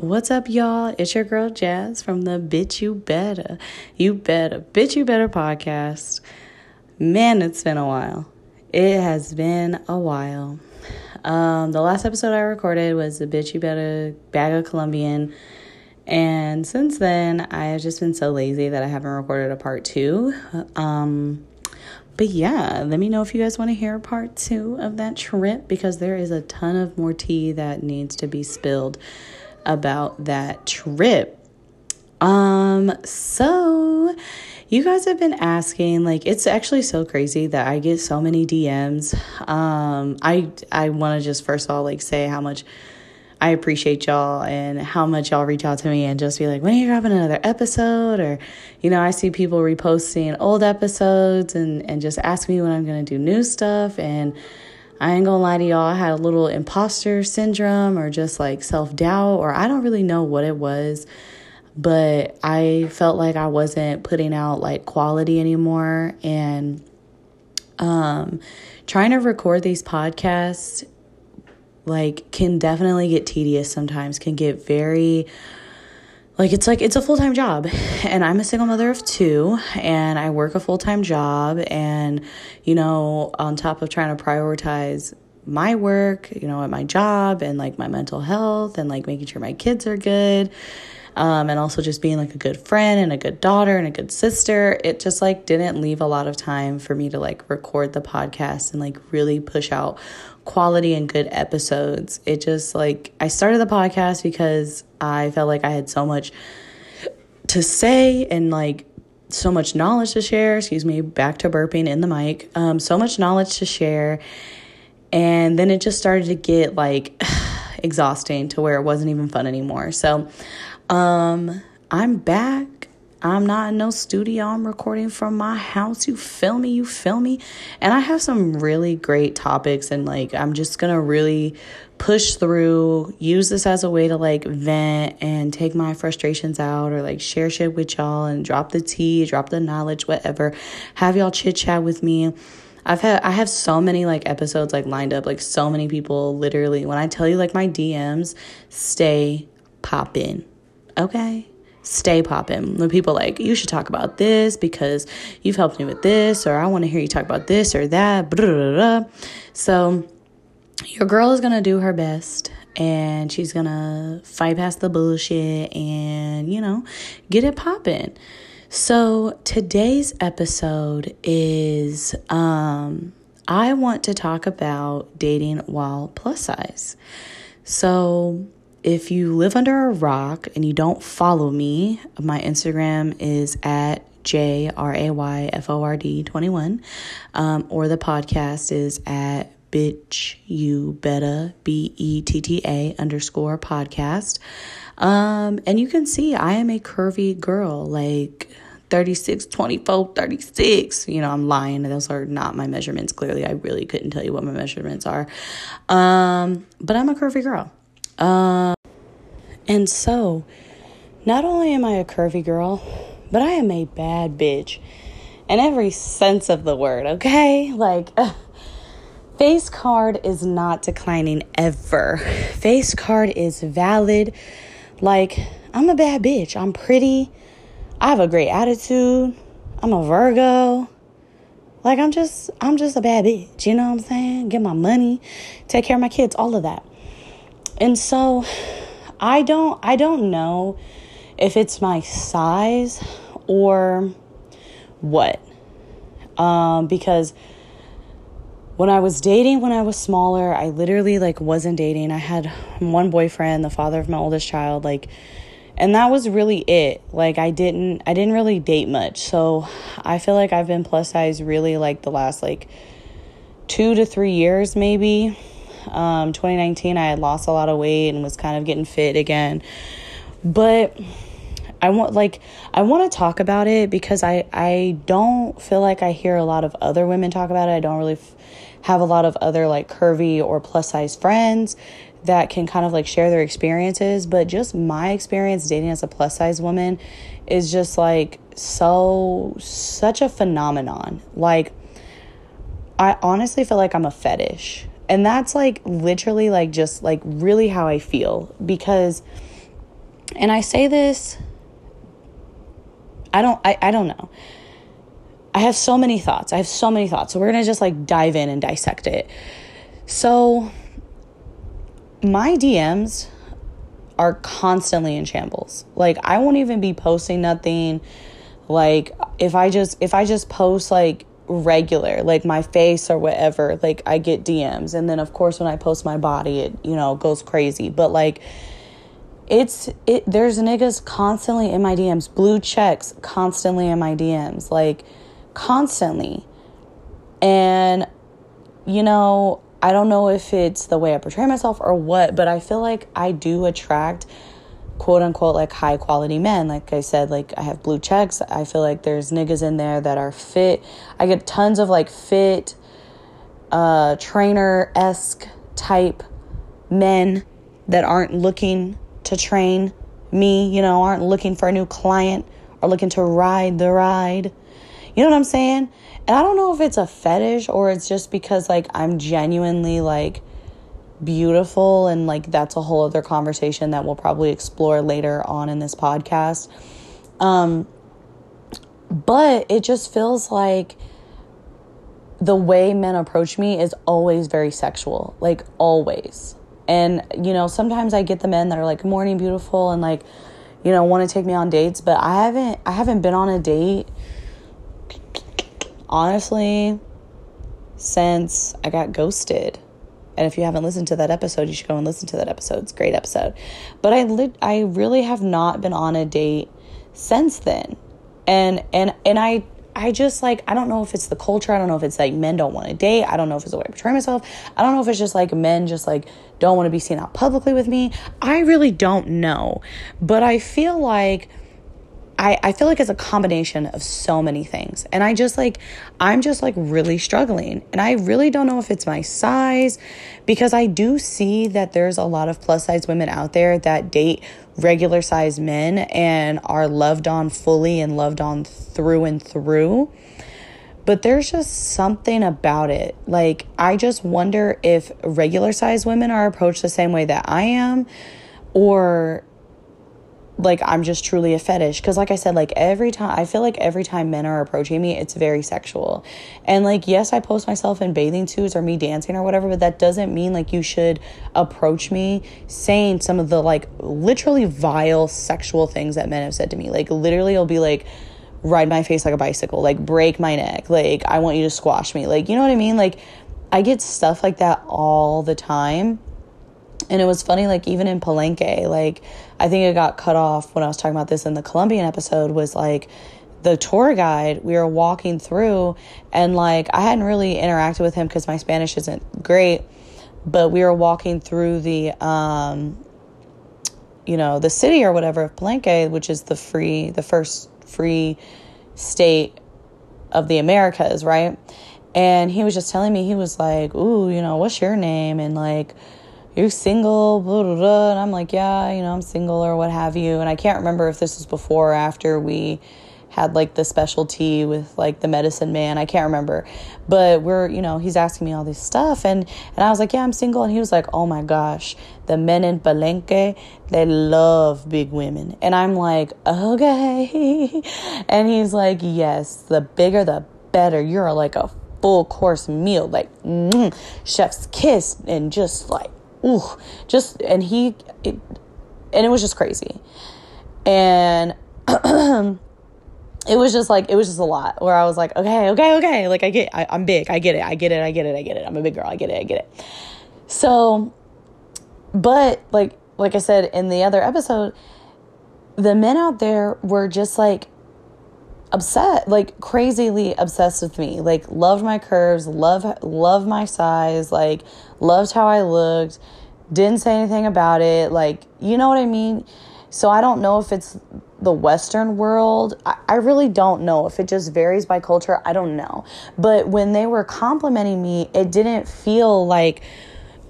What's up, y'all? It's your girl Jaz from the Bitch You Betta, You Better, Bitch You Betta podcast. Man, it's been a while. It has been a while. Um, the last episode I recorded was the Bitch You Betta Bag of Colombian. And since then, I have just been so lazy that I haven't recorded a part two. Um, but yeah, let me know if you guys want to hear part two of that trip because there is a ton of more tea that needs to be spilled about that trip. Um, so you guys have been asking, like, it's actually so crazy that I get so many DMs. Um, I I want to just first of all like say how much I appreciate y'all and how much y'all reach out to me and just be like, when are you dropping another episode? Or, you know, I see people reposting old episodes and, and just ask me when I'm to do new stuff. And I ain't gonna lie to y'all, I had a little imposter syndrome or just like self doubt, or I don't really know what it was, but I felt like I wasn't putting out like quality anymore. And um, trying to record these podcasts like can definitely get tedious sometimes, can get very like it's like it's a full-time job. And i'm a single mother of two and i work a full-time job. And you know on top of trying to prioritize my work you know at my job and like my mental health and like making sure my kids are good um, and also just being like a good friend and a good daughter and a good sister it just like didn't leave a lot of time for me to like record the podcast and like really push out quality and good episodes. It just like I started the podcast because I felt like I had so much to say and like so much knowledge to share. Excuse me, back to burping in the mic. Um, so much knowledge to share. And then it just started to get like exhausting to where it wasn't even fun anymore. So um, I'm back I'm not in no studio. I'm recording from my house. You feel me? You feel me? And I have some really great topics, and like, I'm just gonna really push through, use this as a way to like vent and take my frustrations out, or like share shit with y'all and drop the tea, drop the knowledge, whatever. Have y'all chit chat with me. I've had I have so many like episodes like lined up, like so many people literally when I tell you like my DMs stay popping. Okay? stay popping. When people like, you should talk about this because you've helped me with this, or I want to hear you talk about this or that. Blah, blah, blah. So your girl is gonna do her best and she's gonna fight past the bullshit and you know get it popping. So today's episode is um I want to talk about dating while plus size. So if you live under a rock and you don't follow me, my Instagram is at J R A Y F O R D 21, um, or the podcast is at bitch you betta b e t t a underscore podcast. Um and you can see i am a curvy girl like 36 24 36 you know i'm lying. Those are not my measurements clearly. I really couldn't tell you what my measurements are. Um but i'm a curvy girl um and so, not only am I a curvy girl, but I am a bad bitch in every sense of the word, okay? Like, uh, face card is not declining ever. Face card is valid. Like, I'm a bad bitch. I'm pretty. I have a great attitude. I'm a Virgo. Like I'm just I'm just a bad bitch, you know what I'm saying? Get my money, take care of my kids, all of that. And so I don't I don't know if it's my size or what. Um, because when I was dating when I was smaller, I literally like wasn't dating. I had one boyfriend, the father of my oldest child, like and that was really it. Like I didn't I didn't really date much. So I feel like I've been plus size really like the last like 2 to 3 years maybe. Um, 2019, I had lost a lot of weight and was kind of getting fit again. But I want like I want to talk about it because I I don't feel like I hear a lot of other women talk about it. I don't really f- have a lot of other like curvy or plus size friends that can kind of like share their experiences, but just my experience dating as a plus size woman is just like so such a phenomenon. Like I honestly feel like I'm a fetish. And that's like literally like just like really how I feel because And I say this I don't I, I don't know. I have so many thoughts. I have so many thoughts. So we're going to just like dive in and dissect it. So my DMs are constantly in shambles. Like I won't even be posting nothing like if I just if I just post like regular like my face or whatever like I get DMs and then of course when I post my body it you know goes crazy. But like it's it there's niggas constantly in my DMs blue checks constantly in my DMs like constantly. And you know I don't know if it's the way I portray myself or what, but I feel like I do attract quote unquote like high quality men. Like I said, like I have blue checks. I feel like there's niggas in there that are fit. I get tons of like fit, uh, trainer esque type men that aren't looking to train me, you know, aren't looking for a new client or looking to ride the ride. You know what I'm saying? And I don't know if it's a fetish or it's just because like I'm genuinely like beautiful and like that's a whole other conversation that we'll probably explore later on in this podcast. Um but it just feels like the way men approach me is always very sexual, like always. And you know, sometimes I get the men that are like morning beautiful and like you know, want to take me on dates, but I haven't I haven't been on a date honestly, since I got ghosted. And if you haven't listened to that episode, you should go and listen to that episode. It's a great episode. But I li- I really have not been on a date since then. And and and I I just like I don't know if it's the culture. I don't know if it's like men don't want to date. I don't know if it's the way I portray myself. I don't know if it's just like men just like don't want to be seen out publicly with me. I really don't know. But I feel like I, I feel like it's a combination of so many things. And I just like, I'm just like really struggling. And I really don't know if it's my size because I do see that there's a lot of plus size women out there that date regular size men and are loved on fully and loved on through and through. But there's just something about it. Like, I just wonder if regular size women are approached the same way that I am or like I'm just truly a fetish cuz like I said like every time I feel like every time men are approaching me it's very sexual. And like yes, I post myself in bathing suits or me dancing or whatever, but that doesn't mean like you should approach me saying some of the like literally vile sexual things that men have said to me. Like literally it'll be like ride my face like a bicycle, like break my neck, like I want you to squash me. Like you know what I mean? Like I get stuff like that all the time and it was funny, like, even in Palenque, like, I think it got cut off when I was talking about this in the Colombian episode, was like, the tour guide, we were walking through, and like, I hadn't really interacted with him because my Spanish isn't great, but we were walking through the, um, you know, the city or whatever of Palenque, which is the free, the first free state of the Americas, right? And he was just telling me, he was like, Ooh, you know, what's your name? And like, you're single, blah, blah, blah. And I'm like, yeah, you know, I'm single or what have you. And I can't remember if this was before or after we had like the specialty with like the medicine man. I can't remember. But we're, you know, he's asking me all this stuff and and I was like, "Yeah, I'm single." And he was like, "Oh my gosh, the men in Palenque, they love big women." And I'm like, "Okay." And he's like, "Yes, the bigger the better. You're like a full course meal, like mm, chef's kiss and just like ooh, just and he it, and it was just crazy. And it was just like it was just a lot where I was like, okay, okay, okay, like I get I, I'm big, I get it, I get it, I get it, I get it. I'm a big girl, I get it, I get it. So but like like I said in the other episode, the men out there were just like upset like crazily obsessed with me. Like loved my curves love love my size like loved how i looked didn't say anything about it like you know what i mean? So i don't know if it's the western world. I, I really don't know. If it just varies by culture i don't know. But when they were complimenting me it didn't feel like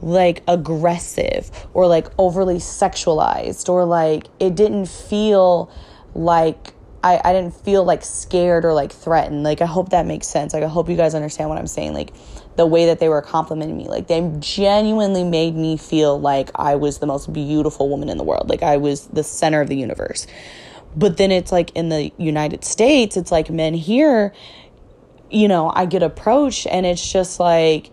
like aggressive or like overly sexualized or like it didn't feel like I, I didn't feel like scared or like threatened. Like, I hope that makes sense. Like, I hope you guys understand what I'm saying. Like, the way that they were complimenting me. Like they genuinely made me feel like I was the most beautiful woman in the world. Like I was the center of the universe. But then it's like in the United States, it's like men here, you know, I get approached and it's just like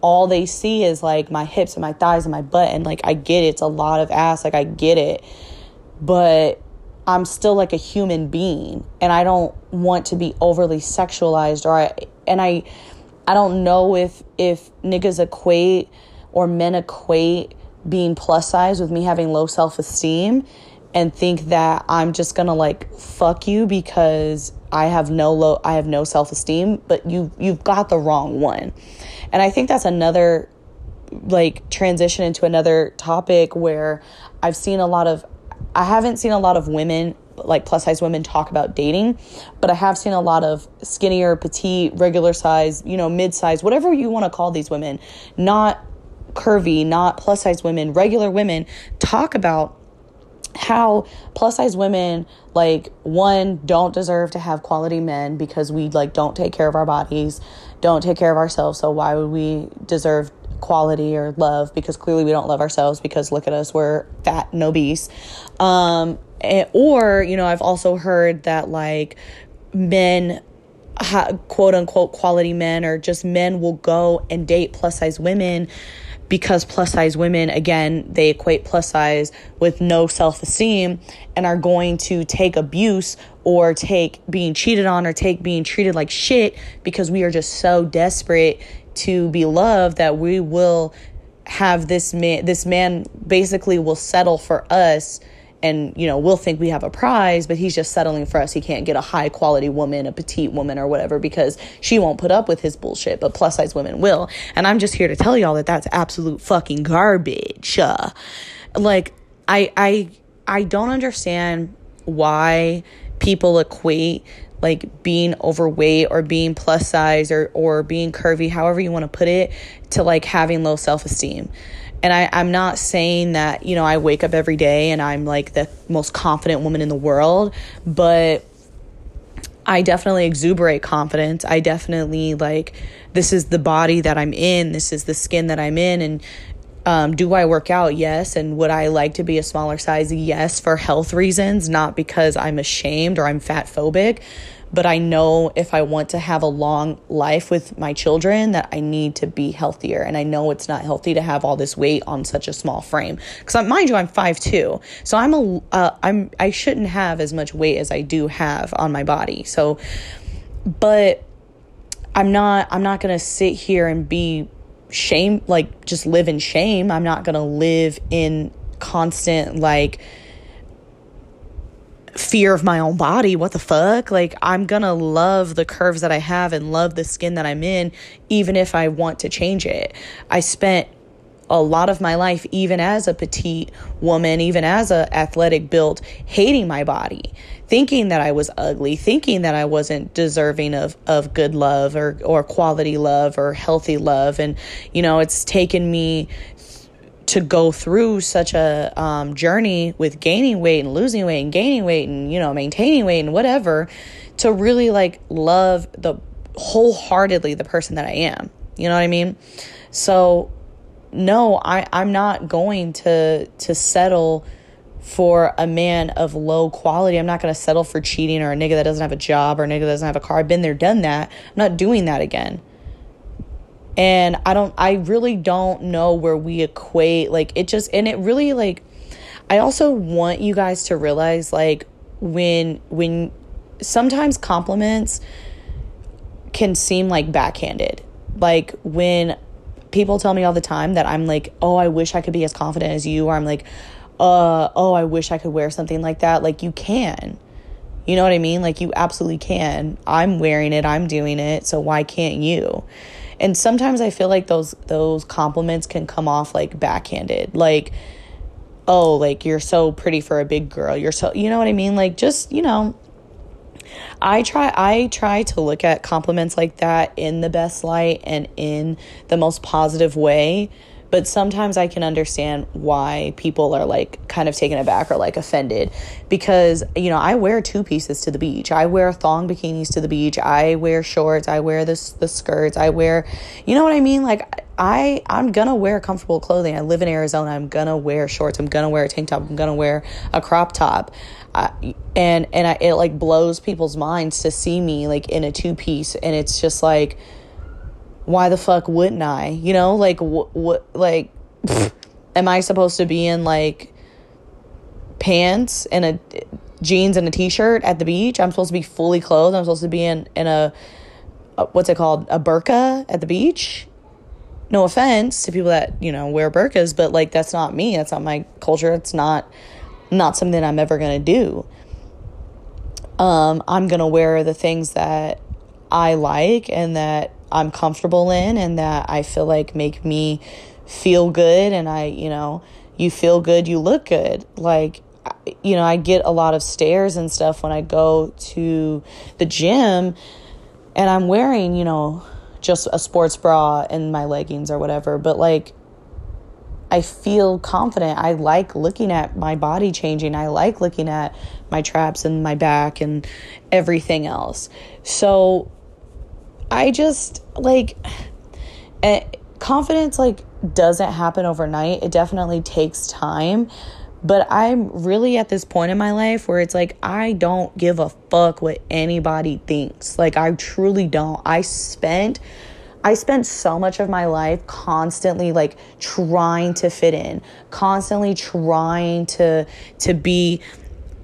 all they see is like my hips and my thighs and my butt and like I get it, it's a lot of ass, like I get it. But I'm still like a human being and I don't want to be overly sexualized or I and I I don't know if if niggas equate or men equate being plus size with me having low self-esteem and think that I'm just going to like fuck you because I have no low I have no self-esteem, but you you've got the wrong one. And I think that's another like transition into another topic where I've seen a lot of I haven't seen a lot of women like plus size women talk about dating, but I have seen a lot of skinnier, petite, regular size, you know, mid size, whatever you want to call these women, not curvy, not plus size women, regular women talk about how plus size women like one don't deserve to have quality men because we like don't take care of our bodies don't take care of ourselves so why would we deserve quality or love because clearly we don't love ourselves because look at us we're fat and obese. Um and, or you know i've also heard that like men quote unquote quality men or just men will go and date plus size women because plus size women again they equate plus size with no self-esteem and are going to take abuse or take being cheated on or take being treated like shit because we are just so desperate to be loved that we will have this man this man basically will settle for us and you know we'll think we have a prize but he's just settling for us. He can't get a high quality woman a petite woman or whatever because she won't put up with his bullshit but plus size women will. And i'm just here to tell y'all that that's absolute fucking garbage. Uh, like i i i don't understand why people equate like being overweight or being plus size or or being curvy however you want to put it to like having low self-esteem and I, I'm not saying that, you know, I wake up every day and I'm like the most confident woman in the world, but I definitely exuberate confidence. I definitely like, this is the body that I'm in, this is the skin that I'm in. And um, do I work out? Yes. And would I like to be a smaller size? Yes, for health reasons, not because I'm ashamed or I'm fat phobic but I know if I want to have a long life with my children that I need to be healthier and I know it's not healthy to have all this weight on such a small frame cuz mind you I'm 5'2 so I'm a uh, I'm I shouldn't have as much weight as I do have on my body so but I'm not I'm not going to sit here and be shame like just live in shame I'm not going to live in constant like fear of my own body. What the fuck? Like, I'm gonna love the curves that I have and love the skin that I'm in, even if I want to change it. I spent a lot of my life, even as a petite woman, even as a athletic built, hating my body, thinking that I was ugly, thinking that I wasn't deserving of, of good love or, or quality love or healthy love. And, you know, it's taken me to go through such a um, journey with gaining weight and losing weight and gaining weight and you know maintaining weight and whatever to really like love the wholeheartedly the person that I am. You know what I mean? So no, I I'm not going to to settle for a man of low quality. I'm not going to settle for cheating or a nigga that doesn't have a job or a nigga that doesn't have a car. I've been there, done that. I'm not doing that again and i don't i really don't know where we equate like it just and it really like i also want you guys to realize like when when sometimes compliments can seem like backhanded like when people tell me all the time that i'm like oh i wish i could be as confident as you or i'm like uh oh i wish i could wear something like that. Like you can. You know what i mean? Like you absolutely can. I'm wearing it. I'm doing it. So why can't you? And sometimes I feel like those those compliments can come off like backhanded. Like oh, like you're so pretty for a big girl. You're so you know what I mean? Like just, you know, I try I try to look at compliments like that in the best light and in the most positive way but sometimes I can understand why people are like kind of taken aback or like offended because, you know, I wear two pieces to the beach. I wear thong bikinis to the beach. I wear shorts. I wear this the skirts. I wear, you know what I mean? Like I I'm gonna wear comfortable clothing. I live in Arizona. I'm gonna wear shorts. I'm gonna wear a tank top. I'm gonna wear a crop top. And and I, it like blows people's minds to see me like in a two piece, and it's just like, why the fuck wouldn't I? You know, like what what like, pfft, am I supposed to be in like pants and a jeans and a t-shirt at the beach? I'm supposed to be fully clothed. I'm supposed to be in in a, a what's it called a burqa at the beach no offense to people that you know wear burqas but like that's not me. That's not my culture. It's not not something i'm ever going to do. Um, i'm going to wear the things that i like and that i'm comfortable in and that i feel like make me feel good and i you know you feel good you look good. Like you know i get a lot of stares and stuff when i go to the gym and i'm wearing you know just a sports bra and my leggings or whatever. But like, I feel confident. I like looking at my body changing. I like looking at my traps and my back and everything else. So I just like eh, confidence like doesn't happen overnight. It definitely takes time. But I'm really at this point in my life where it's like, I don't give a fuck what anybody thinks. Like, I truly don't. I spent. I spent so much of my life constantly like trying to fit in, constantly trying to to be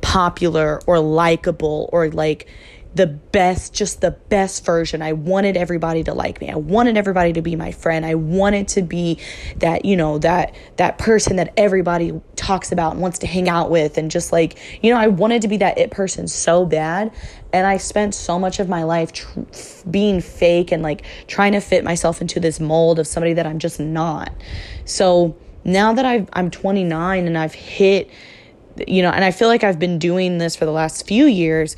popular or likable or like the best, just the best version. I wanted everybody to like me. I wanted everybody to be my friend. I wanted to be that, you know, that that person that everybody talks about and wants to hang out with and just like, you know, I wanted to be that it person so bad. And I spent so much of my life tr- being fake and like trying to fit myself into this mold of somebody that I'm just not. So, now that I've, I'm 29 and I've hit you know, and I feel like I've been doing this for the last few years,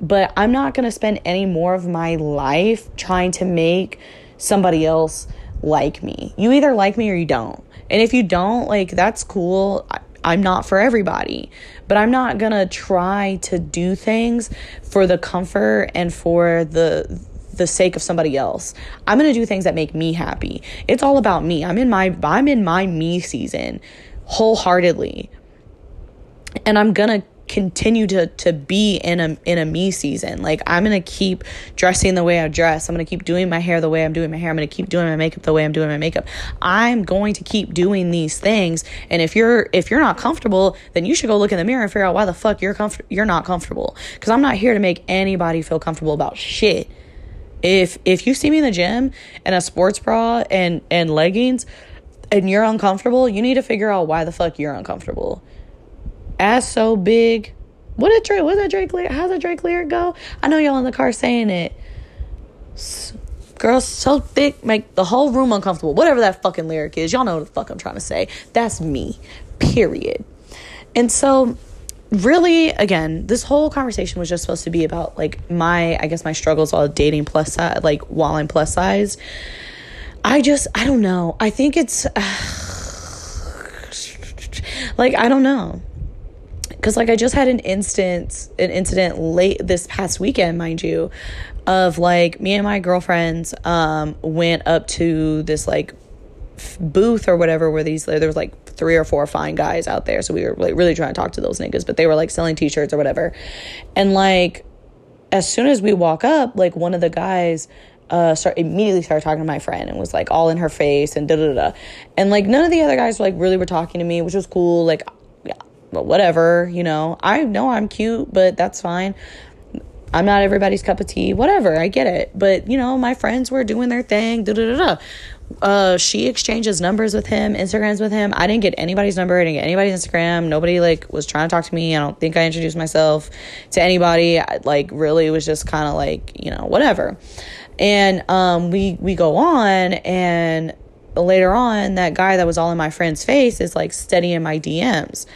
but I'm not going to spend any more of my life trying to make somebody else like me. You either like me or you don't. And if you don't, like, that's cool. I'm not for everybody, but I'm not going to try to do things for the comfort and for the the sake of somebody else. I'm going to do things that make me happy. It's all about me. I'm in my I'm in my me season wholeheartedly. And I'm going to continue to to be in a in a me season. Like I'm gonna keep dressing the way I dress. I'm gonna keep doing my hair the way I'm doing my hair. I'm gonna keep doing my makeup the way I'm doing my makeup. I'm going to keep doing these things. And if you're if you're not comfortable, then you should go look in the mirror and figure out why the fuck you're comfort you're not comfortable. Because I'm not here to make anybody feel comfortable about shit. If if you see me in the gym in a sports bra and and leggings and you're uncomfortable, you need to figure out why the fuck you're uncomfortable ass so big. What did Drake? What's that Drake lyric? How's that Drake lyric go? I know y'all in the car saying it. Girl, so thick, make the whole room uncomfortable. Whatever that fucking lyric is, y'all know what the fuck I'm trying to say. That's me. Period. And so, really, again, this whole conversation was just supposed to be about like my, I guess, my struggles while dating plus size, like while I'm plus size. I just, I don't know. I think it's. Uh, like I don't know because like I just had an instance, an incident late this past weekend, mind you, of like me and my girlfriends um, went up to this like f- booth or whatever where these there was like three or four fine guys out there, so we were like really trying to talk to those niggas, but they were like selling t-shirts or whatever, and like as soon as we walk up, like one of the guys uh, start immediately started talking to my friend and was like all in her face and da da da, and like none of the other guys like really were talking to me, which was cool. Like but whatever, you know. I know I'm cute, but that's fine. I'm not everybody's cup of tea, whatever. I get it. But, you know, my friends were doing their thing, da da da da. Uh, she exchanges numbers with him, Instagrams with him. I didn't get anybody's number. I didn't get anybody's Instagram. Nobody like was trying to talk to me. I don't think I introduced myself to anybody. I, like really was just kind of like you know whatever. And um, we we go on, and later on, that guy that was all in my friend's face is like studying my DMs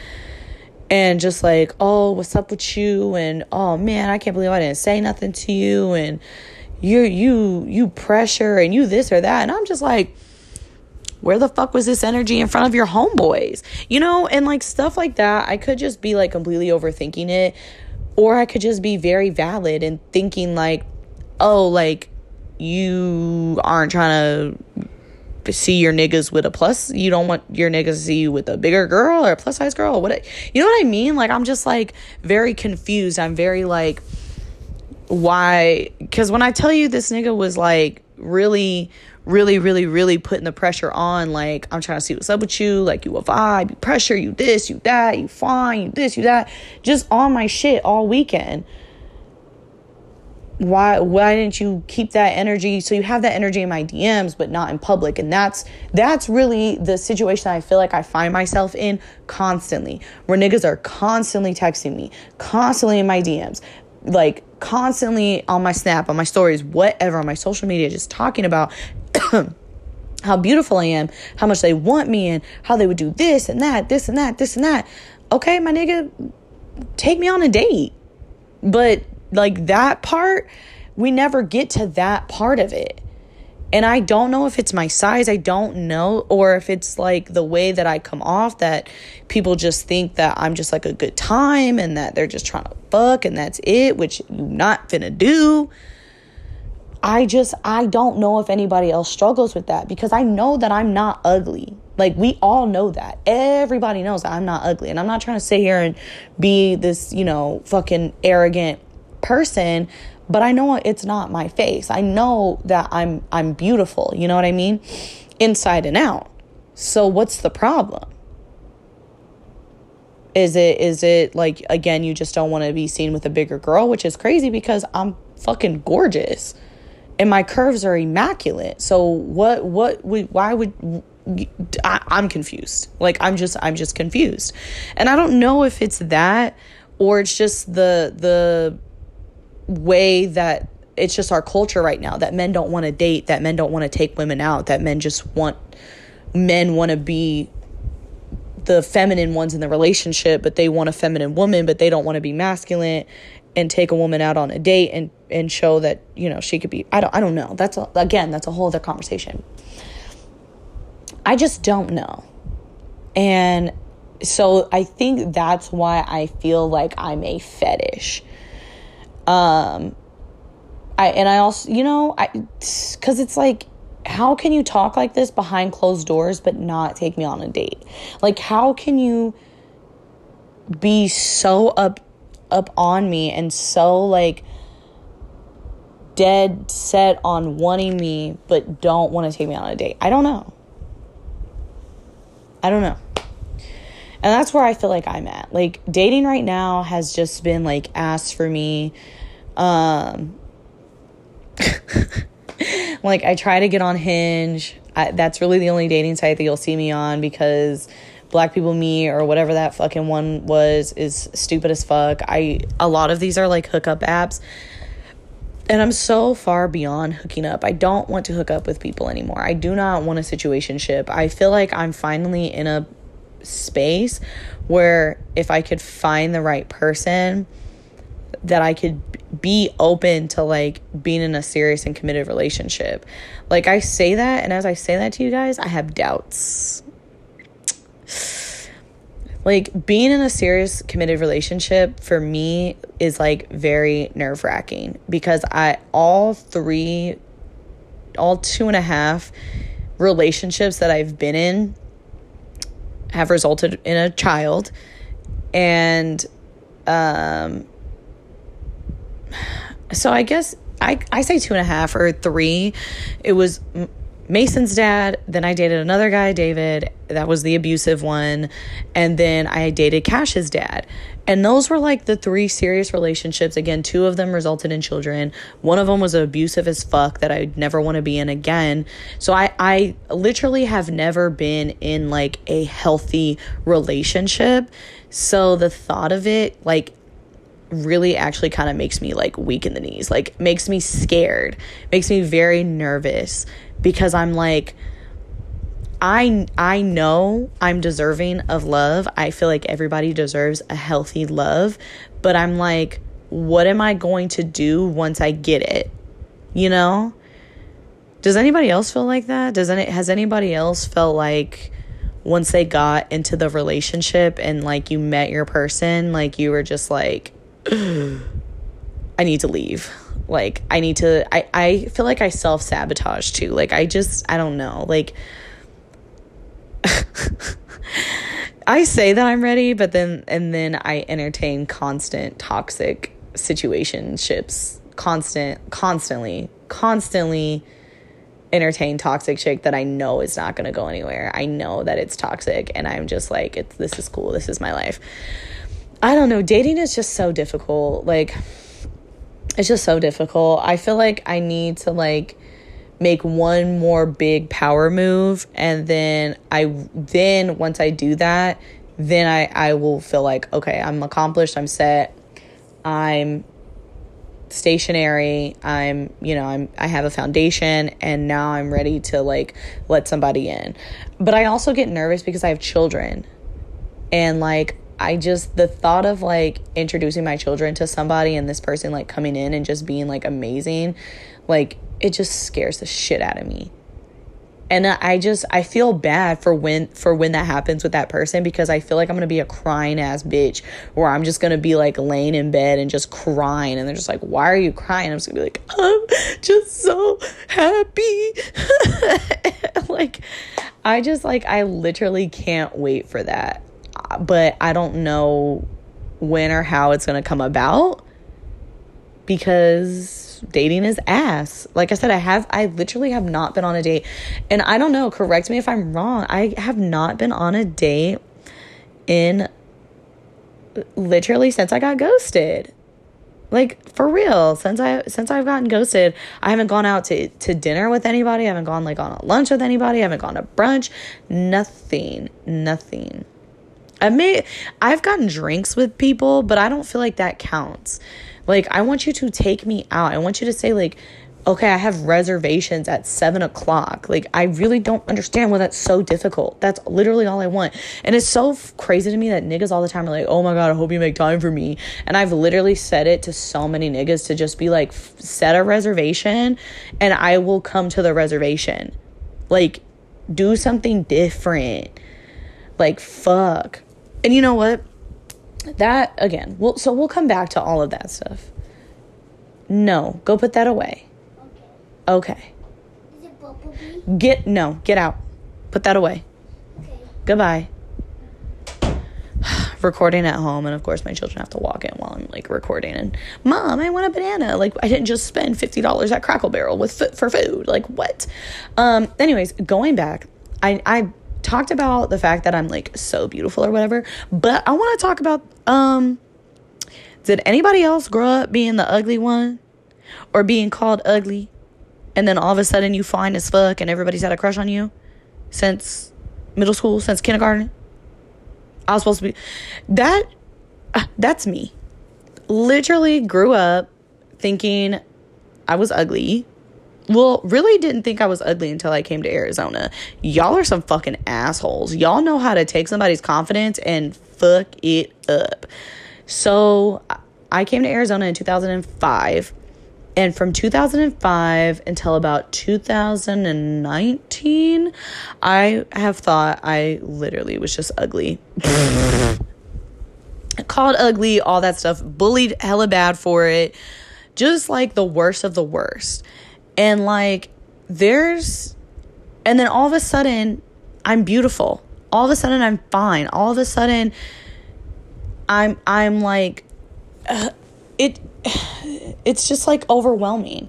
and just like, oh, what's up with you? And oh man, I can't believe I didn't say nothing to you. And you, you, you pressure and you this or that. And I'm just like, where the fuck was this energy in front of your homeboys? You know, and like stuff like that. I could just be like completely overthinking it, or I could just be very valid and thinking like, oh, like you aren't trying to see your niggas with a plus. You don't want your niggas to see you with a bigger girl or a plus size girl. What you know what I mean? Like I'm just like very confused. I'm very like why because when I tell you this nigga was like really really, really, really putting the pressure on. Like, I'm trying to see what's up with you. Like, you a vibe, you pressure, you this, you that, you fine, you this, you that. Just on my shit all weekend why why didn't you keep that energy? So you have that energy in my DMs but not in public. And that's that's really the situation I feel like I find myself in constantly where niggas are constantly texting me constantly in my DMs like constantly on my snap on my stories whatever on my social media just talking about how beautiful I am how much they want me and how they would do this and that this and that this and that. Okay my nigga take me on a date. But like that part, we never get to that part of it. And I don't know if it's my size, I don't know, or if it's like the way that I come off that people just think that I'm just like a good time and that they're just trying to fuck and that's it, which you not finna do. I just I don't know if anybody else struggles with that because I know that I'm not ugly. Like we all know that. Everybody knows that I'm not ugly. And I'm not trying to sit here and be this, you know, fucking arrogant person but I know it's not my face. I know that I'm I'm beautiful, you know what I mean? Inside and out. So what's the problem? Is it is it like again you just don't want to be seen with a bigger girl, which is crazy because I'm fucking gorgeous. And my curves are immaculate. So what what would why would I, I'm confused. Like I'm just I'm just confused. And I don't know if it's that or it's just the the way that it's just our culture right now that men don't want to date, that men don't want to take women out, that men just want men want to be the feminine ones in the relationship, but they want a feminine woman, but they don't want to be masculine and take a woman out on a date and and show that, you know, she could be I don't I don't know. That's a, again, that's a whole other conversation. I just don't know. And so I think that's why I feel like I'm a fetish um, I and I also, you know, I because it's like, how can you talk like this behind closed doors but not take me on a date? Like, how can you be so up up on me and so like dead set on wanting me but don't want to take me on a date? I don't know. I don't know. And that's where I feel like I'm at. Like dating right now has just been like asked for me. Um like I try to get on Hinge. I, that's really the only dating site that you'll see me on because Black People Meet or whatever that fucking one was is stupid as fuck. I a lot of these are like hookup apps. And I'm so far beyond hooking up. I don't want to hook up with people anymore. I do not want a situationship. I feel like I'm finally in a space where if I could find the right person, that I could be open to like being in a serious and committed relationship. Like I say that, and as I say that to you guys, I have doubts. Like being in a serious committed relationship for me is like very nerve wracking because I all three, all two and a half relationships that I've been in have resulted in a child. And um so i guess i i say two and a half or three. It was mason's dad then i dated another guy david that was the abusive one and then i dated cash's dad and those were like the three serious relationships. Again, two of them resulted in children. One of them was abusive as fuck that I'd never want to be in again. So I, I literally have never been in like a healthy relationship. So the thought of it, like, really actually kind of makes me like weak in the knees, like, makes me scared, makes me very nervous because I'm like, I I know I'm deserving of love. I feel like everybody deserves a healthy love, but I'm like what am I going to do once I get it? You know? Does anybody else feel like that? Does any has anybody else felt like once they got into the relationship and like you met your person, like you were just like I need to leave. Like I need to I I feel like I self-sabotage too. Like I just I don't know. Like I say that I'm ready, but then and then I entertain constant toxic situationships, constant constantly, constantly entertain toxic chick that I know is not going to go anywhere. I know that it's toxic and I'm just like it's this is cool. This is my life. I don't know, dating is just so difficult. Like it's just so difficult. I feel like I need to like make one more big power move and then I then once I do that, then I I will feel like okay, I'm accomplished, I'm set. I'm stationary i'm you know i'm i have a foundation and now i'm ready to like let somebody in but i also get nervous because i have children and like i just the thought of like introducing my children to somebody and this person like coming in and just being like amazing like it just scares the shit out of me. And I just I feel bad for when for when that happens with that person because I feel like I'm gonna be a crying ass bitch where I'm just gonna be like laying in bed and just crying and they're just like why are you crying? I'm just gonna be like I'm just so happy. Like I just like I literally can't wait for that but I don't know when or how it's gonna come about because dating is ass. Like I said, I have, I literally have not been on a date. And I don't know, correct me if I'm wrong. I have not been on a date in literally since I got ghosted. Like for real, since I since I've gotten ghosted, I haven't gone out to to dinner with anybody. I haven't gone like on a lunch with anybody. I haven't gone to brunch. Nothing. Nothing. I've I've gotten drinks with people, but I don't feel like that counts. Like, I want you to take me out. I want you to say, like, okay, I have reservations at seven o'clock. Like, I really don't understand why that's so difficult. That's literally all I want. And it's so f- crazy to me that niggas all the time are like, oh my God, I hope you make time for me. And I've literally said it to so many niggas to just be like, set a reservation and I will come to the reservation. Like, do something different. Like, fuck. And you know what? that again well so we'll come back to all of that stuff. No go put that away. Okay, okay. get no get out. Put that away. Okay. goodbye. Recording at home and of course my children have to walk in while i'm like recording. And mom i want a banana. Like i didn't just spend $50 at Cracker Barrel with for food. Like what? Um anyways going back i i talked about the fact that I'm like so beautiful or whatever, but I want to talk about um did anybody else grow up being the ugly one or being called ugly and then all of a sudden you fine as fuck and everybody's had a crush on you since middle school, since kindergarten? I was supposed to be that uh, that's me. Literally grew up thinking I was ugly well, really didn't think I was ugly until I came to Arizona. Y'all are some fucking assholes. Y'all know how to take somebody's confidence and fuck it up. So I came to Arizona in 2005. And from 2005 until about 2019, I have thought I literally was just ugly. Called ugly, all that stuff, bullied hella bad for it. Just like the worst of the worst. And like, there's, and then all of a sudden, I'm beautiful. All of a sudden, I'm fine. All of a sudden, I'm, I'm like, uh, it, it's just like overwhelming.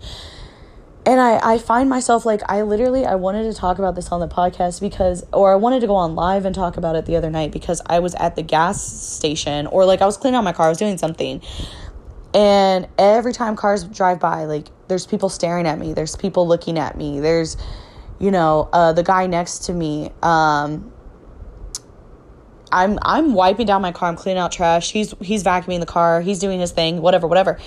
And I, I find myself like, I literally, I wanted to talk about this on the podcast because, or I wanted to go on live and talk about it the other night because I was at the gas station or like I was cleaning out my car, I was doing something. And every time cars drive by, like there's people staring at me there's people looking at me there's you know uh, the guy next to me um, I'm I'm wiping down my car. I'm cleaning out trash. He's he's vacuuming the car. He's doing his thing. Whatever, whatever.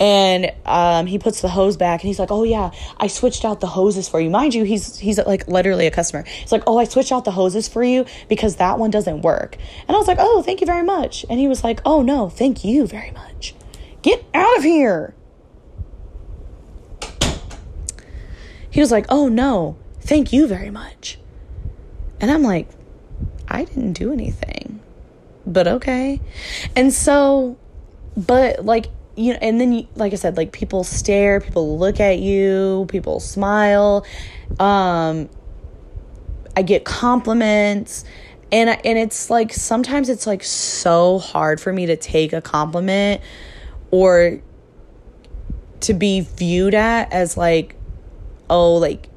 And um, he puts the hose back, and he's like, "Oh yeah, I switched out the hoses for you." Mind you, he's he's like literally a customer. He's like, "Oh, I switched out the hoses for you because that one doesn't work." And I was like, "Oh, thank you very much." And he was like, "Oh no, thank you very much. Get out of here." He was like, Oh no, thank you very much. And I'm like, I didn't do anything. But okay. And so, but like, you know, and then, you, like I said, like people stare, people look at you, people smile. Um, I get compliments. And, and it's like sometimes it's like so hard for me to take a compliment or to be viewed at as like oh like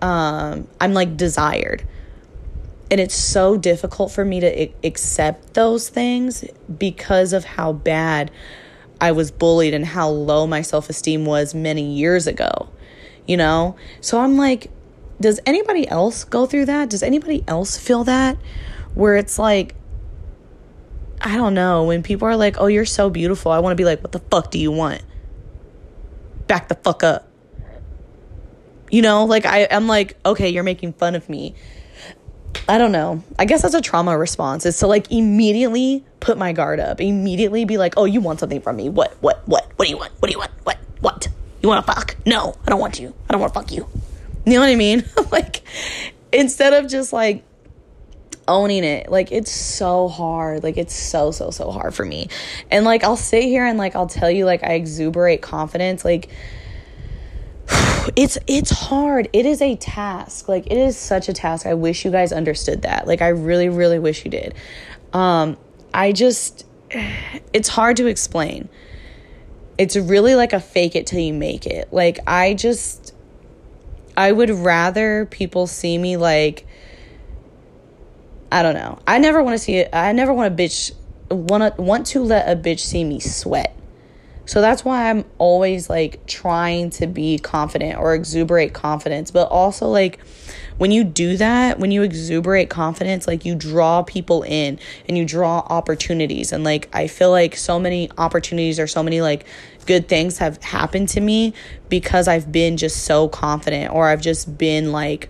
um I'm like desired. And it's so difficult for me to I- accept those things because of how bad I was bullied and how low my self-esteem was many years ago. You know? So I'm like does anybody else go through that? Does anybody else feel that where it's like I don't know, when people are like, "Oh, you're so beautiful." I want to be like, "What the fuck do you want?" Back the fuck up. You know, like I, I'm like, okay, you're making fun of me. I don't know. I guess that's a trauma response is to like immediately put my guard up, immediately be like, oh, you want something from me. What, what, what? What do you want? What do you want? What, what? You want to fuck? No, I don't want you. I don't want to fuck you. You know what I mean? like, instead of just like owning it, like, it's so hard. Like, it's so, so, so hard for me. And like, I'll sit here and like, I'll tell you, like, I exuberate confidence. Like, it's it's hard. It is a task. Like it is such a task. I wish you guys understood that. Like i really really wish you did. Um i just it's hard to explain. It's really like a fake it till you make it. Like i just i would rather people see me like i don't know. I never want to see it i never want a bitch want to want to let a bitch see me sweat so that's why I'm always like trying to be confident or exuberate confidence. But also, like, when you do that, when you exuberate confidence, like, you draw people in and you draw opportunities. And like, I feel like so many opportunities or so many like good things have happened to me because I've been just so confident or I've just been like,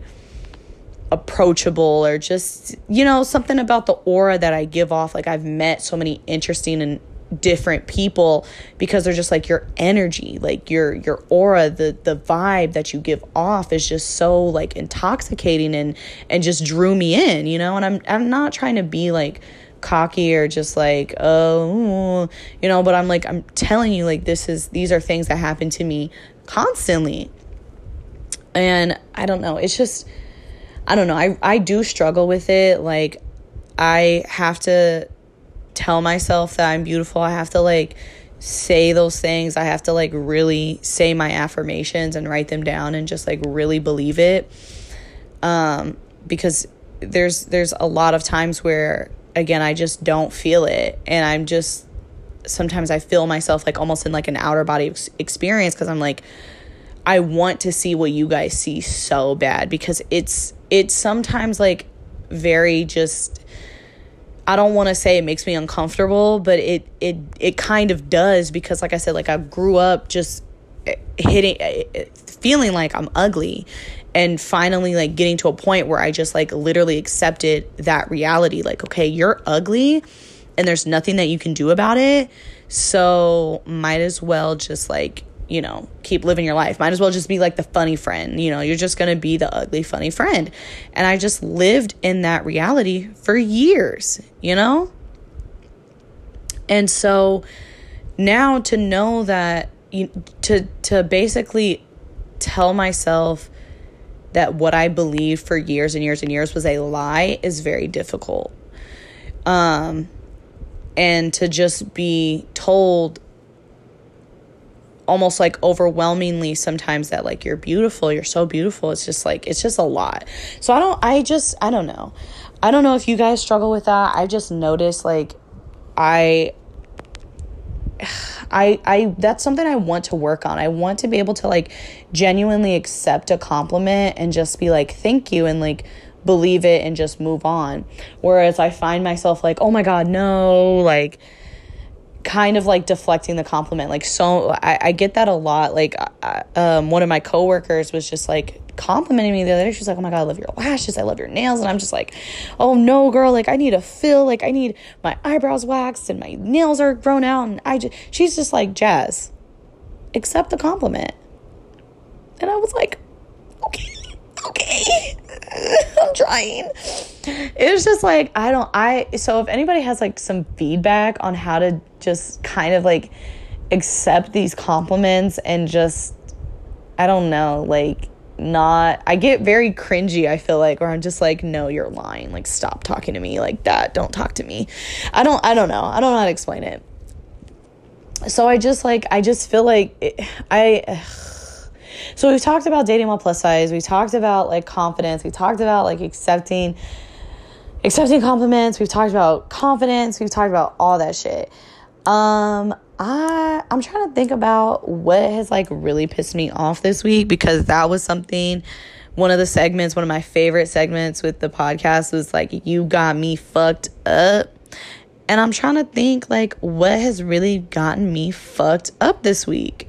approachable or just you know something about the aura that I give off like I've met so many interesting and different people because they're just like your energy like your your aura the the vibe that you give off is just so like intoxicating and and just drew me in you know? And I'm I'm not trying to be like cocky or just like oh you know but I'm like I'm telling you like this is these are things that happen to me constantly. And I don't know it's just I don't know I I do struggle with it. Like I have to tell myself that I'm beautiful. I have to like say those things. I have to like really say my affirmations and write them down and just like really believe it. Um because there's there's a lot of times where again I just don't feel it and I'm just sometimes I feel myself like almost in like an outer body experience cuz I'm like I want to see what you guys see so bad because it's it's sometimes like very just I don't want to say it makes me uncomfortable, but it it it kind of does because like I said like I grew up just eh, hitting eh, eh, feeling like I'm ugly and finally like getting to a point where I just like literally accepted that reality like okay, you're ugly and there's nothing that you can do about it. So might as well just like you know, keep living your life. Might as well just be like the funny friend. You know, you're just going to be the ugly, funny friend. And I just lived in that reality for years, you know? And so now to know that you to to basically tell myself that what I believed for years and years and years was a lie is very difficult. Um and to just be told almost like overwhelmingly sometimes that like you're beautiful you're so beautiful it's just like it's just a lot so i don't i just i don't know i don't know if you guys struggle with that i just noticed like i I I that's something I want to work on. I want to be able to like genuinely accept a compliment and just be like thank you and like believe it and just move on. Whereas I find myself like, "Oh my god, no." Like kind of like deflecting the compliment. Like, so I, I get that a lot. Like, I, um, one of my coworkers was just like complimenting me the other day. She's like, "Oh my god, I love your lashes. I love your nails." And I'm just like, "Oh no, girl! Like, I need a fill. Like, I need my eyebrows waxed and my nails are grown out." And I just, she's just like, "Jaz, accept the compliment. And I was like, okay, okay, I'm trying. It was just like, I don't, I, so if anybody has like some feedback on how to just kind of like accept these compliments and just, I don't know, like, not I get very cringy, I feel like, or I'm just like, no, you're lying. Like stop talking to me like that. Don't talk to me. I don't I don't know. I don't know how to explain it. So I just like I just feel like it, I ugh. So we've talked about dating while plus size. We talked about like confidence. We talked about like accepting accepting compliments. We've talked about confidence. We've talked about all that shit. Um I I'm trying to think about what has like really pissed me off this week because that was something one of the segments, one of my favorite segments with the podcast was like you got me fucked up. And I'm trying to think like what has really gotten me fucked up this week.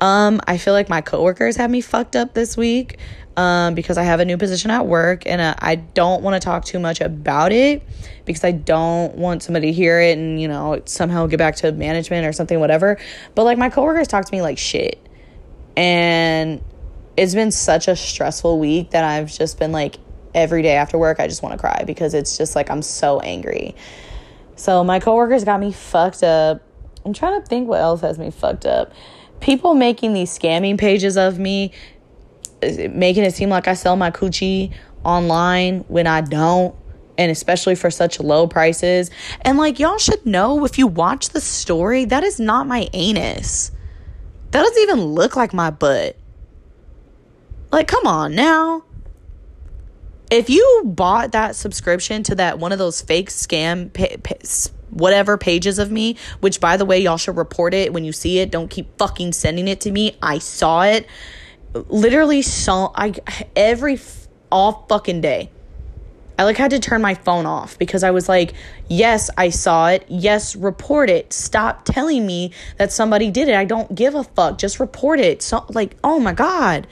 Um I feel like my coworkers have me fucked up this week um, because I have a new position at work and uh, I don't want to talk too much about it because I don't want somebody to hear it and, you know, somehow get back to management or something, whatever. But like my coworkers talk to me like shit. And it's been such a stressful week that I've just been like, every day after work, I just want to cry because it's just like I'm so angry. So my coworkers got me fucked up. I'm trying to think what else has me fucked up. People making these scamming pages of me making it seem like I sell my coochie online when I don't and especially for such low prices. And like y'all should know if you watch the story, that is not my anus. That doesn't even look like my butt. Like come on now. If you bought that subscription to that one of those fake scam pa- pa- whatever pages of me, which by the way y'all should report it when you see it, don't keep fucking sending it to me. I saw it literally saw I every all fucking day. I like had to turn my phone off because I was like, yes, I saw it. Yes, report it. Stop telling me that somebody did it. I don't give a fuck. Just report it. So like, oh my god.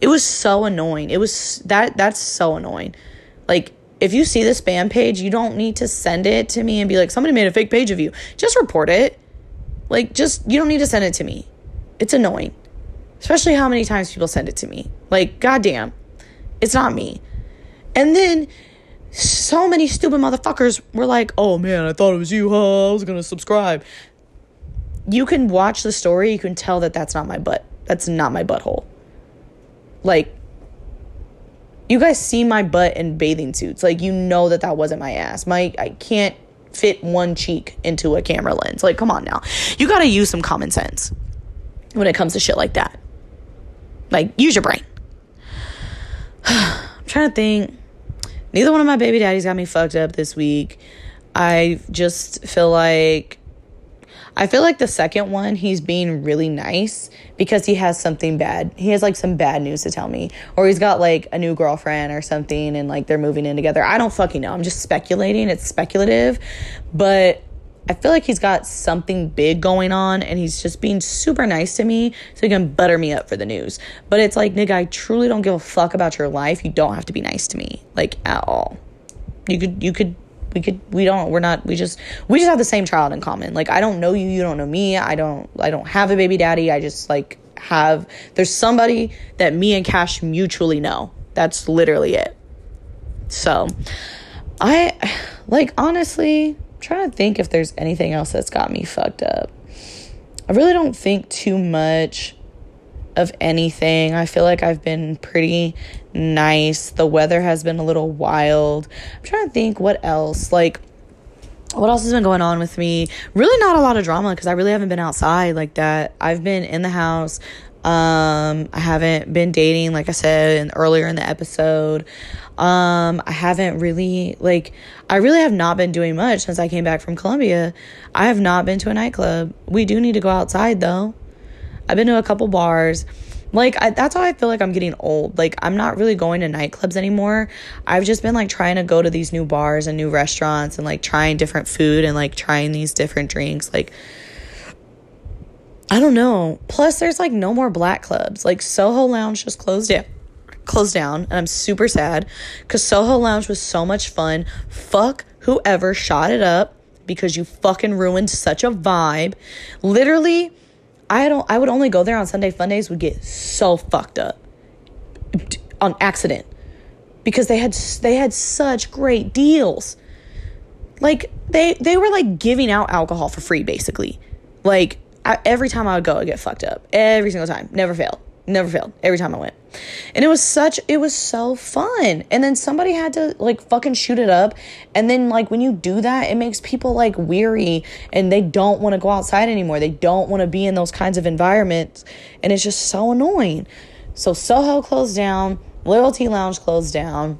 It was so annoying. It was that that's so annoying. Like if you see the spam page, you don't need to send it to me and be like, somebody made a fake page of you. Just report it. Like just you don't need to send it to me. It's annoying. Especially how many times people send it to me. Like, goddamn, it's not me. And then so many stupid motherfuckers were like, oh man, I thought it was you, huh? I was gonna subscribe. You can watch the story, you can tell that that's not my butt. That's not my butthole. Like, you guys see my butt in bathing suits. Like, you know that that wasn't my ass. My, I can't fit one cheek into a camera lens. Like, come on now. You gotta use some common sense when it comes to shit like that. Like, use your brain. I'm trying to think. Neither one of my baby daddies got me fucked up this week. I just feel like I feel like the second one, he's being really nice because he has something bad. He has like some bad news to tell me. Or he's got like a new girlfriend or something and like they're moving in together. I don't fucking know. I'm just speculating. It's speculative. But I feel like he's got something big going on and he's just being super nice to me so he can butter me up for the news. But it's like, nigga, I truly don't give a fuck about your life. You don't have to be nice to me, like at all. You could, you could, we could, we don't, we're not, we just, we just have the same child in common. Like, I don't know you, you don't know me. I don't, I don't have a baby daddy. I just like have, there's somebody that me and Cash mutually know. That's literally it. So, I, like, honestly, I'm trying to think if there's anything else that's got me fucked up. I really don't think too much of anything. I feel like I've been pretty nice. The weather has been a little wild. I'm trying to think what else. Like, what else has been going on with me? Really, not a lot of drama because I really haven't been outside like that. I've been in the house. Um, I haven't been dating, like I said in, earlier in the episode. Um, I haven't really like I really have not been doing much since I came back from Colombia. I have not been to a nightclub. We do need to go outside though. I've been to a couple bars. Like I, that's how I feel like I'm getting old. Like I'm not really going to nightclubs anymore. I've just been like trying to go to these new bars and new restaurants and like trying different food and like trying these different drinks. Like I don't know. Plus, there's like no more black clubs. Like Soho Lounge just closed down. Closed down, and I'm super sad because Soho Lounge was so much fun. Fuck whoever shot it up because you fucking ruined such a vibe. Literally, I don't I would only go there on Sunday fun days would get so fucked up on accident because they had they had such great deals. Like they they were like giving out alcohol for free basically. Like I, every time I would go, I get fucked up every single time. Never failed. Never failed. Every time I went. And it was such it was so fun. And then somebody had to like fucking shoot it up. And then like when you do that, it makes people like weary and they don't want to go outside anymore. They don't want to be in those kinds of environments. And it's just so annoying. So Soho closed down, Loyalty Lounge closed down.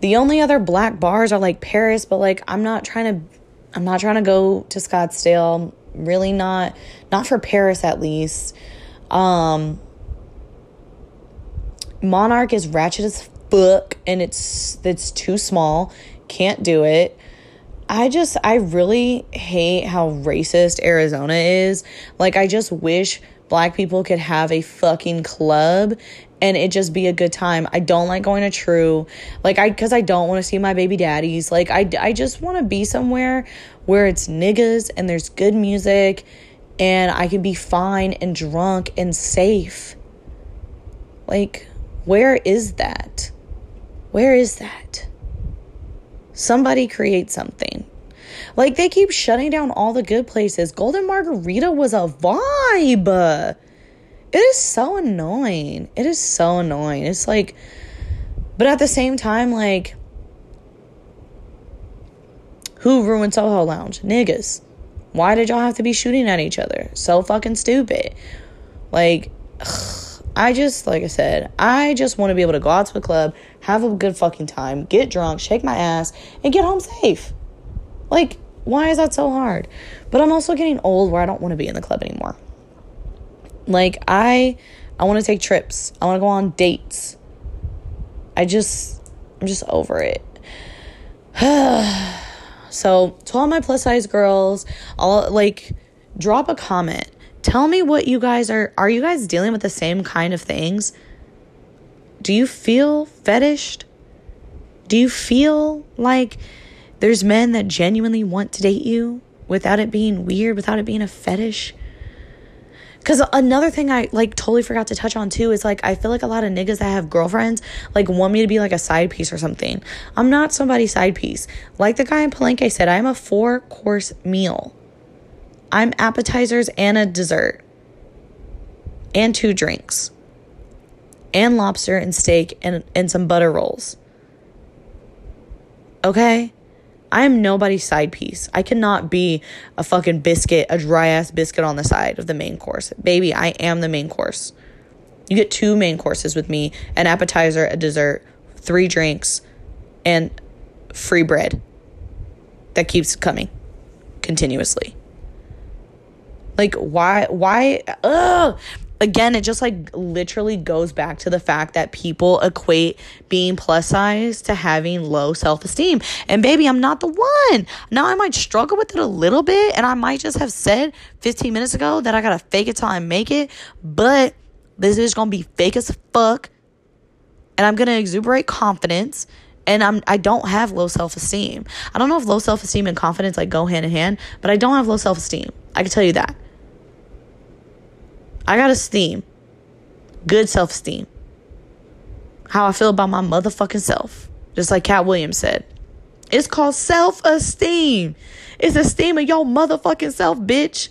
The only other black bars are like Paris, but like I'm not trying to I'm not trying to go to Scottsdale. Really not not for Paris at least. Um Monarch is ratchet as fuck and it's it's too small. Can't do it. I just I really hate how racist Arizona is. Like I just wish black people could have a fucking club and it just be a good time. I don't like going to True, like I because I don't want to see my baby daddies. Like I I just want to be somewhere where it's niggas and there's good music, and I can be fine and drunk and safe. Like where is that? Where is that? Somebody create something. Like they keep shutting down all the good places. Golden Margarita was a vibe. It is so annoying. It is so annoying. It's like, but at the same time, like, who ruined Soho Lounge? Niggas. Why did y'all have to be shooting at each other? So fucking stupid. Like, ugh, I just, like I said, I just want to be able to go out to a club, have a good fucking time, get drunk, shake my ass, and get home safe. Like, why is that so hard? But I'm also getting old where I don't want to be in the club anymore. Like I I want to take trips. I want to go on dates. I just I'm just over it. so, to all my plus size girls, I'll like drop a comment. Tell me what you guys are are you guys dealing with the same kind of things? Do you feel fetished? Do you feel like there's men that genuinely want to date you without it being weird, without it being a fetish? Cause another thing I like totally forgot to touch on too is like I feel like a lot of niggas that have girlfriends like want me to be like a side piece or something. I'm not somebody's side piece. Like the guy in Palenque said, I'm a four course meal. I'm appetizers and a dessert. And two drinks. And lobster and steak and, and some butter rolls. Okay? I am nobody's side piece. I cannot be a fucking biscuit, a dry ass biscuit on the side of the main course. Baby, I am the main course. You get two main courses with me an appetizer, a dessert, three drinks, and free bread that keeps coming continuously. Like why why ugh again, it just like literally goes back to the fact that people equate being plus size to having low self esteem. And baby, I'm not the one. Now I might struggle with it a little bit, and I might just have said 15 minutes ago that I gotta fake it till I make it, but this is gonna be fake as fuck. And I'm gonna exuberate confidence and I'm I don't have low self-esteem. I don't know if low self-esteem and confidence like go hand in hand, but I don't have low self-esteem. I can tell you that. I got esteem, good self esteem. How I feel about my motherfucking self. Just like Katt Williams said. It's called self esteem. It's esteem of your motherfucking self, bitch.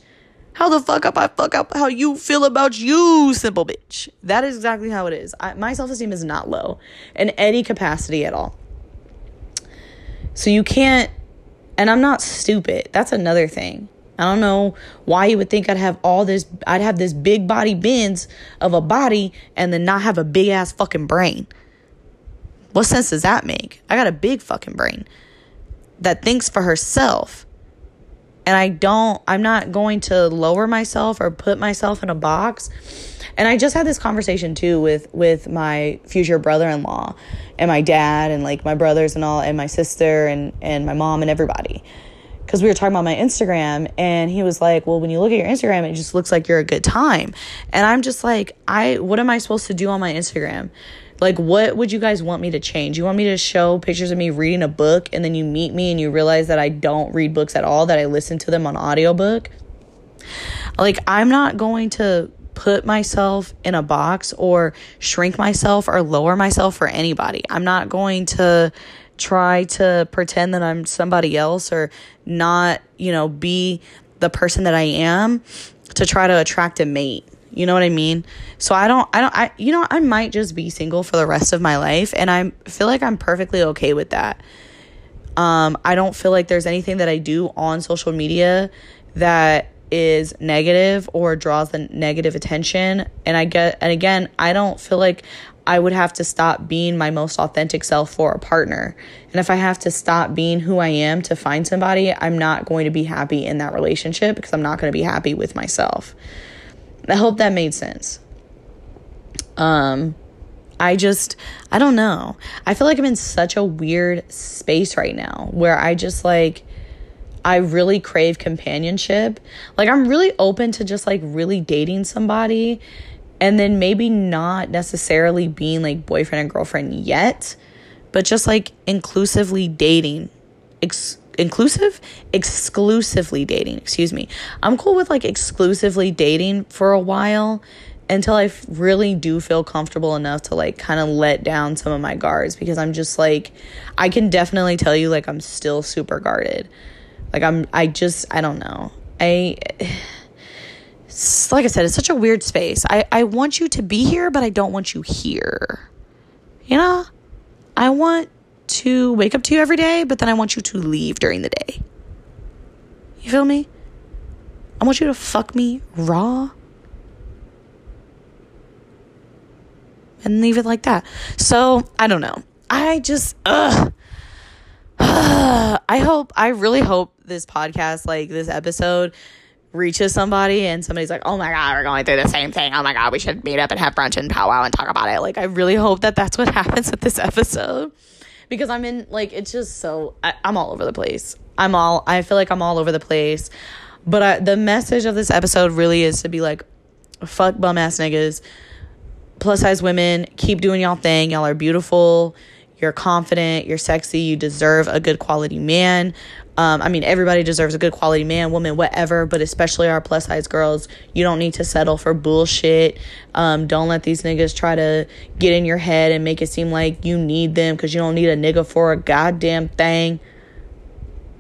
How the fuck up I fuck up how you feel about you, simple bitch. That is exactly how it is. I, my self esteem is not low in any capacity at all. So you can't, and I'm not stupid. That's another thing. I don't know why you would think I'd have all this, I'd have this big body bends of a body and then not have a big ass fucking brain. What sense does that make? I got a big fucking brain that thinks for herself. And I don't, I'm not going to lower myself or put myself in a box. And I just had this conversation too with with my future brother-in-law and my dad and like my brothers and all and my sister and and my mom and everybody because we were talking about my Instagram and he was like, "Well, when you look at your Instagram, it just looks like you're a good time." And I'm just like, "I what am I supposed to do on my Instagram?" Like, what would you guys want me to change? You want me to show pictures of me reading a book and then you meet me and you realize that I don't read books at all, that I listen to them on audiobook? Like, I'm not going to put myself in a box or shrink myself or lower myself for anybody. I'm not going to try to pretend that I'm somebody else or not, you know, be the person that I am to try to attract a mate. You know what I mean? So I don't I don't I you know, I might just be single for the rest of my life and I feel like I'm perfectly okay with that. Um I don't feel like there's anything that I do on social media that is negative or draws the negative attention and I get and again, I don't feel like I would have to stop being my most authentic self for a partner. And if I have to stop being who I am to find somebody, I'm not going to be happy in that relationship because I'm not going to be happy with myself. I hope that made sense. Um I just I don't know. I feel like I'm in such a weird space right now where I just like I really crave companionship. Like I'm really open to just like really dating somebody and then maybe not necessarily being like boyfriend and girlfriend yet, but just like inclusively dating. Ex- inclusive? Exclusively dating, excuse me. I'm cool with like exclusively dating for a while until I really do feel comfortable enough to like kind of let down some of my guards because I'm just like I can definitely tell you like I'm still super guarded. Like I'm I just I don't know. I like I said, it's such a weird space. I, I want you to be here, but I don't want you here. You know? I want to wake up to you every day, but then I want you to leave during the day. You feel me? I want you to fuck me raw and leave it like that. So, I don't know. I just, ugh. I hope, I really hope this podcast, like this episode, reaches somebody and somebody's like, oh my God, we're going through the same thing. Oh my God, we should meet up and have brunch and powwow and talk about it. Like, I really hope that that's what happens with this episode because I'm in, like, it's just so, I, am all over the place. I'm all, I feel like I'm all over the place. But I, the message of this episode really is to be like, fuck bum ass niggas, plus size women, keep doing y'all thing. Y'all are beautiful. You're confident, you're sexy, you deserve a good quality man. Um, I mean, everybody deserves a good quality man, woman, whatever, but especially our plus size girls. You don't need to settle for bullshit. Um, don't let these niggas try to get in your head and make it seem like you need them because you don't need a nigga for a goddamn thing.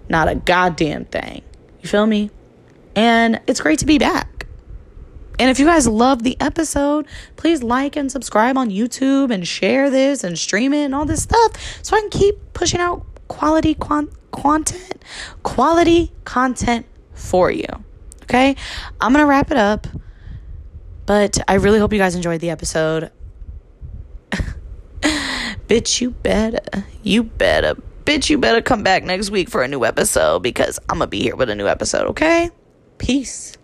Not a goddamn thing. You feel me? And it's great to be back. And if you guys love the episode, please like and subscribe on YouTube and share this and stream it and all this stuff so I can keep pushing out quality content content, quality content for you. Okay? I'm going to wrap it up, but I really hope you guys enjoyed the episode. bitch, you better, you better, bitch, you better come back next week for a new episode because I'm going to be here with a new episode, okay? Peace.